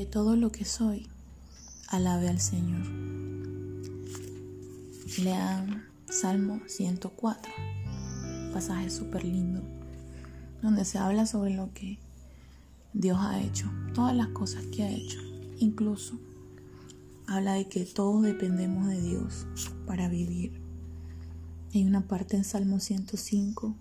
Que todo lo que soy alabe al Señor. Lean Salmo 104, pasaje súper lindo, donde se habla sobre lo que Dios ha hecho, todas las cosas que ha hecho, incluso habla de que todos dependemos de Dios para vivir. Hay una parte en Salmo 105,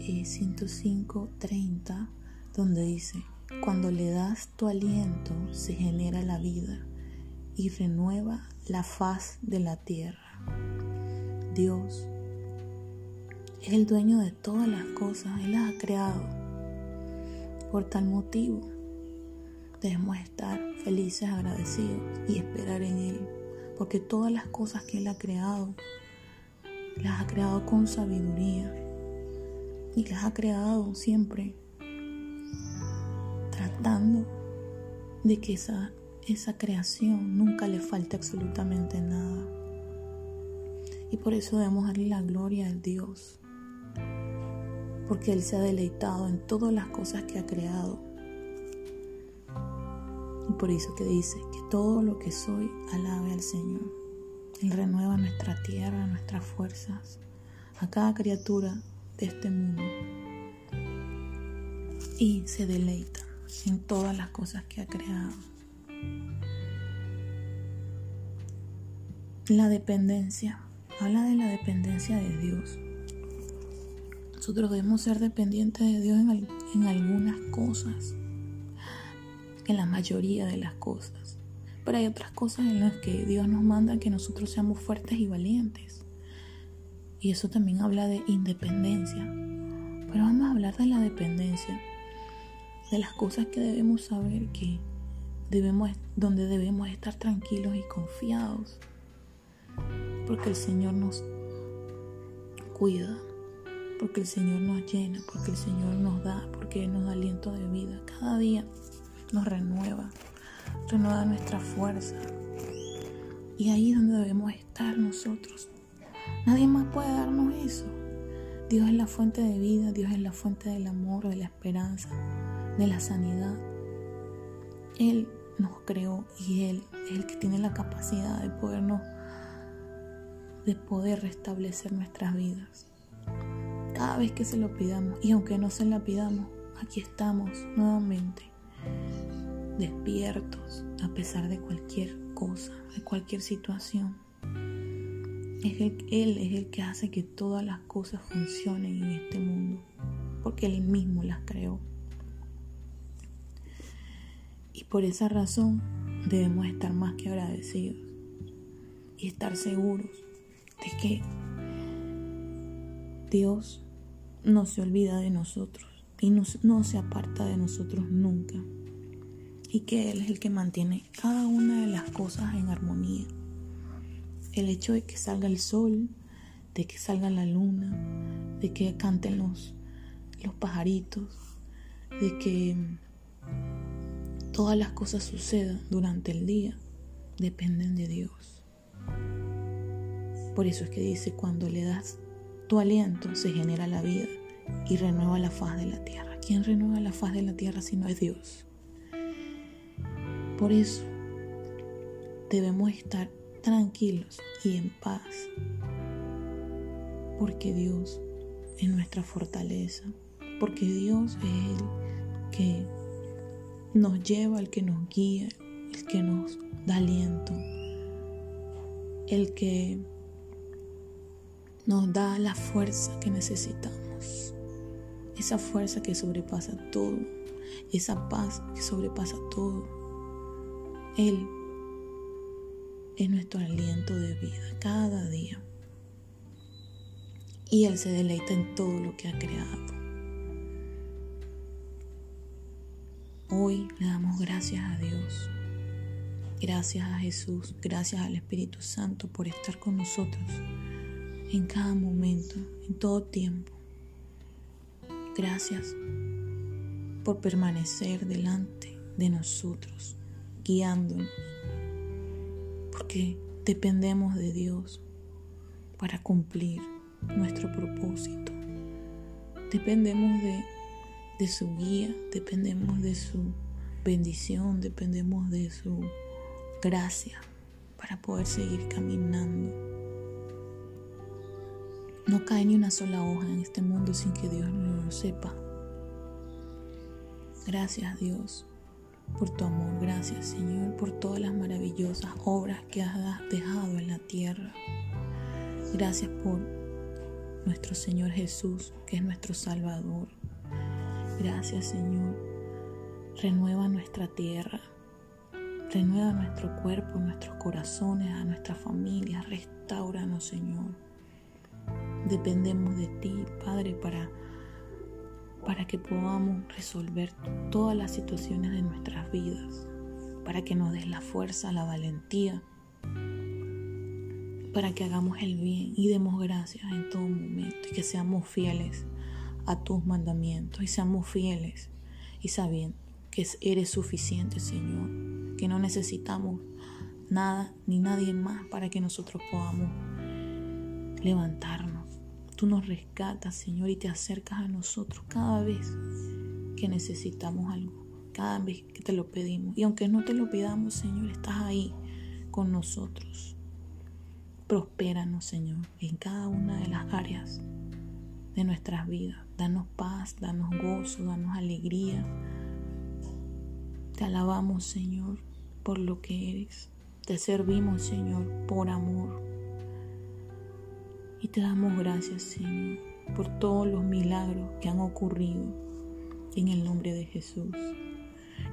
eh, 105, 30, donde dice, cuando le das tu aliento se genera la vida y renueva la faz de la tierra. Dios es el dueño de todas las cosas, Él las ha creado. Por tal motivo, debemos estar felices, agradecidos y esperar en Él, porque todas las cosas que Él ha creado, las ha creado con sabiduría y las ha creado siempre tratando de que esa, esa creación nunca le falte absolutamente nada. Y por eso debemos darle la gloria al Dios, porque Él se ha deleitado en todas las cosas que ha creado. Y por eso que dice que todo lo que soy alabe al Señor. Él renueva nuestra tierra, nuestras fuerzas, a cada criatura de este mundo. Y se deleita en todas las cosas que ha creado. La dependencia. Habla de la dependencia de Dios. Nosotros debemos ser dependientes de Dios en, en algunas cosas, en la mayoría de las cosas. Pero hay otras cosas en las que Dios nos manda que nosotros seamos fuertes y valientes. Y eso también habla de independencia. Pero vamos a hablar de la dependencia de las cosas que debemos saber que debemos, donde debemos estar tranquilos y confiados. Porque el Señor nos cuida, porque el Señor nos llena, porque el Señor nos da, porque nos da aliento de vida. Cada día nos renueva, renueva nuestra fuerza. Y ahí es donde debemos estar nosotros. Nadie más puede darnos eso. Dios es la fuente de vida, Dios es la fuente del amor, de la esperanza de la sanidad. Él nos creó y Él es el que tiene la capacidad de podernos, de poder restablecer nuestras vidas. Cada vez que se lo pidamos, y aunque no se la pidamos, aquí estamos nuevamente, despiertos a pesar de cualquier cosa, de cualquier situación. Es él es el que hace que todas las cosas funcionen en este mundo, porque Él mismo las creó. Y por esa razón debemos estar más que agradecidos y estar seguros de que Dios no se olvida de nosotros y no, se aparta de nosotros nunca. Y que Él es el que mantiene cada una de las cosas en armonía. El hecho de que salga el sol, de que salga la luna, de que canten los, los pajaritos, de que todas las cosas sucedan durante el día dependen de Dios. Por eso es que dice, cuando le das tu aliento se genera la vida y renueva la faz de la tierra. ¿Quién renueva la faz de la tierra si no es Dios? Por eso debemos estar tranquilos y en paz, porque Dios es nuestra fortaleza, porque Dios es el que nos lleva, el que nos guía, el que nos da aliento, el que nos da la fuerza que necesitamos, esa fuerza que sobrepasa todo, esa paz que sobrepasa todo. Él es nuestro aliento de vida cada día. Y Él se deleita en todo lo que ha creado. Hoy le damos gracias a Dios, gracias a Jesús, gracias al Espíritu Santo por estar con nosotros en cada momento, en todo tiempo. Gracias por permanecer delante de nosotros, guiándonos, porque dependemos de Dios para cumplir nuestro propósito. Dependemos de de su guía, dependemos de su bendición, dependemos de su gracia para poder seguir caminando. No cae ni una sola hoja en este mundo sin que Dios lo sepa. Gracias Dios por tu amor. Gracias Señor por todas las maravillosas obras que has dejado en la tierra. Gracias por nuestro Señor Jesús, que es nuestro Salvador. Gracias Señor. Renueva nuestra tierra. Renueva nuestro cuerpo, nuestros corazones, a nuestra familia. Restauranos Señor. Dependemos de ti, Padre, para para que podamos resolver todas las situaciones de nuestras vidas, para que nos des la fuerza, la valentía, para que hagamos el bien y demos gracias en todo momento y que seamos fieles a tus mandamientos y seamos fieles y sabiendo que eres suficiente, Señor, que no necesitamos nada ni nadie más para que nosotros podamos levantarnos Tú nos rescatas, Señor, y te acercas a nosotros cada vez que necesitamos algo, cada vez que te lo pedimos. Y aunque no te lo pidamos, Señor, estás ahí con nosotros. Prospéranos, Señor, en cada una de las áreas de nuestras vidas. Danos paz, danos gozo, danos alegría. Te alabamos, Señor, por lo que eres. Te servimos, Señor, por amor. Y te damos gracias, Señor, por todos los milagros que han ocurrido en el nombre de Jesús.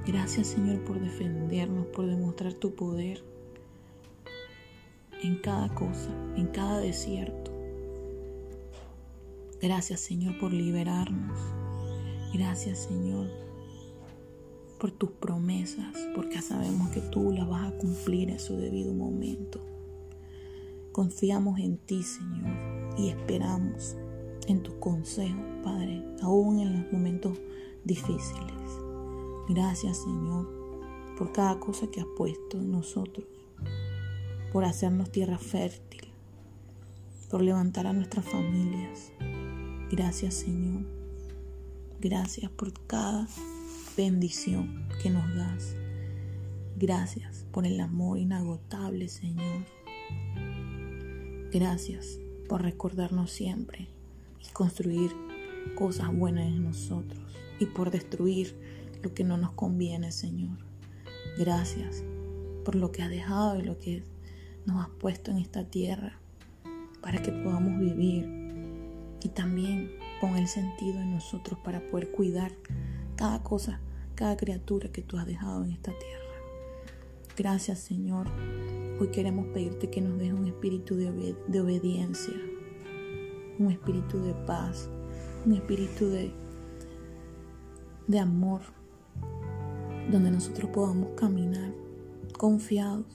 Gracias, Señor, por defendernos, por demostrar tu poder en cada cosa, en cada desierto. Gracias, Señor, por liberarnos. Gracias, Señor, por tus promesas, porque sabemos que tú las vas a cumplir en su debido momento. Confiamos en ti, Señor, y esperamos en tu consejo, Padre, aún en los momentos difíciles. Gracias, Señor, por cada cosa que has puesto en nosotros, por hacernos tierra fértil, por levantar a nuestras familias. Gracias, Señor. Gracias por cada bendición que nos das. Gracias por el amor inagotable, Señor. Gracias por recordarnos siempre y construir cosas buenas en nosotros y por destruir lo que no nos conviene, Señor. Gracias por lo que has dejado y lo que nos has puesto en esta tierra para que podamos vivir y también pon el sentido en nosotros para poder cuidar cada cosa, cada criatura que tú has dejado en esta tierra. Gracias, Señor. Hoy queremos pedirte que nos des un espíritu de, obediencia, un espíritu de paz, un espíritu de, de amor, donde nosotros podamos caminar confiados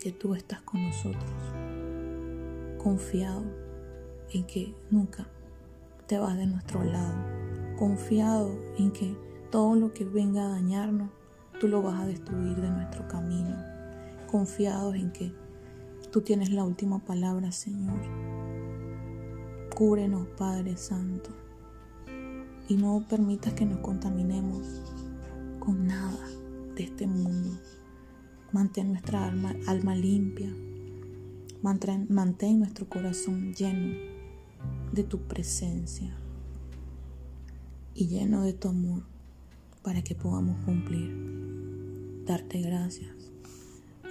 que tú estás con nosotros, confiados en que nunca te vas de nuestro lado, confiado en que todo lo que venga a dañarnos, tú lo vas a destruir de nuestro camino confiados en que tú tienes la última palabra, Señor. Cúbrenos, Padre Santo, y no permitas que nos contaminemos con nada de este mundo. Mantén nuestra alma, limpia, mantén nuestro corazón lleno de tu presencia y lleno de tu amor para que podamos cumplir. Darte gracias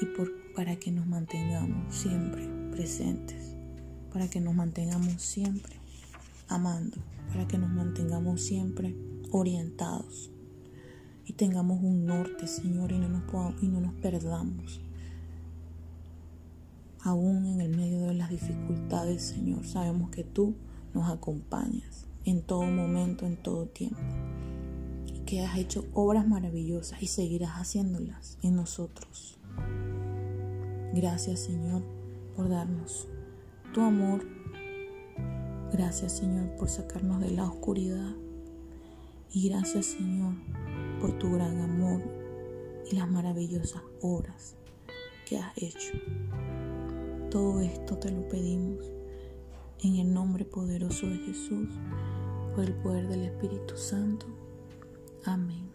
y por, para que nos mantengamos siempre presentes, para que nos mantengamos siempre amando, para que nos mantengamos siempre orientados y tengamos un norte, Señor, y no nos, y no nos perdamos. Aún en el medio de las dificultades, Señor, sabemos que tú nos acompañas en todo momento, en todo tiempo. Y que has hecho obras maravillosas y seguirás haciéndolas en nosotros. Gracias Señor por darnos tu amor. Gracias Señor por sacarnos de la oscuridad. Y gracias Señor por tu gran amor y las maravillosas obras que has hecho. Todo esto te lo pedimos en el nombre poderoso de Jesús, por el poder del Espíritu Santo. Amén.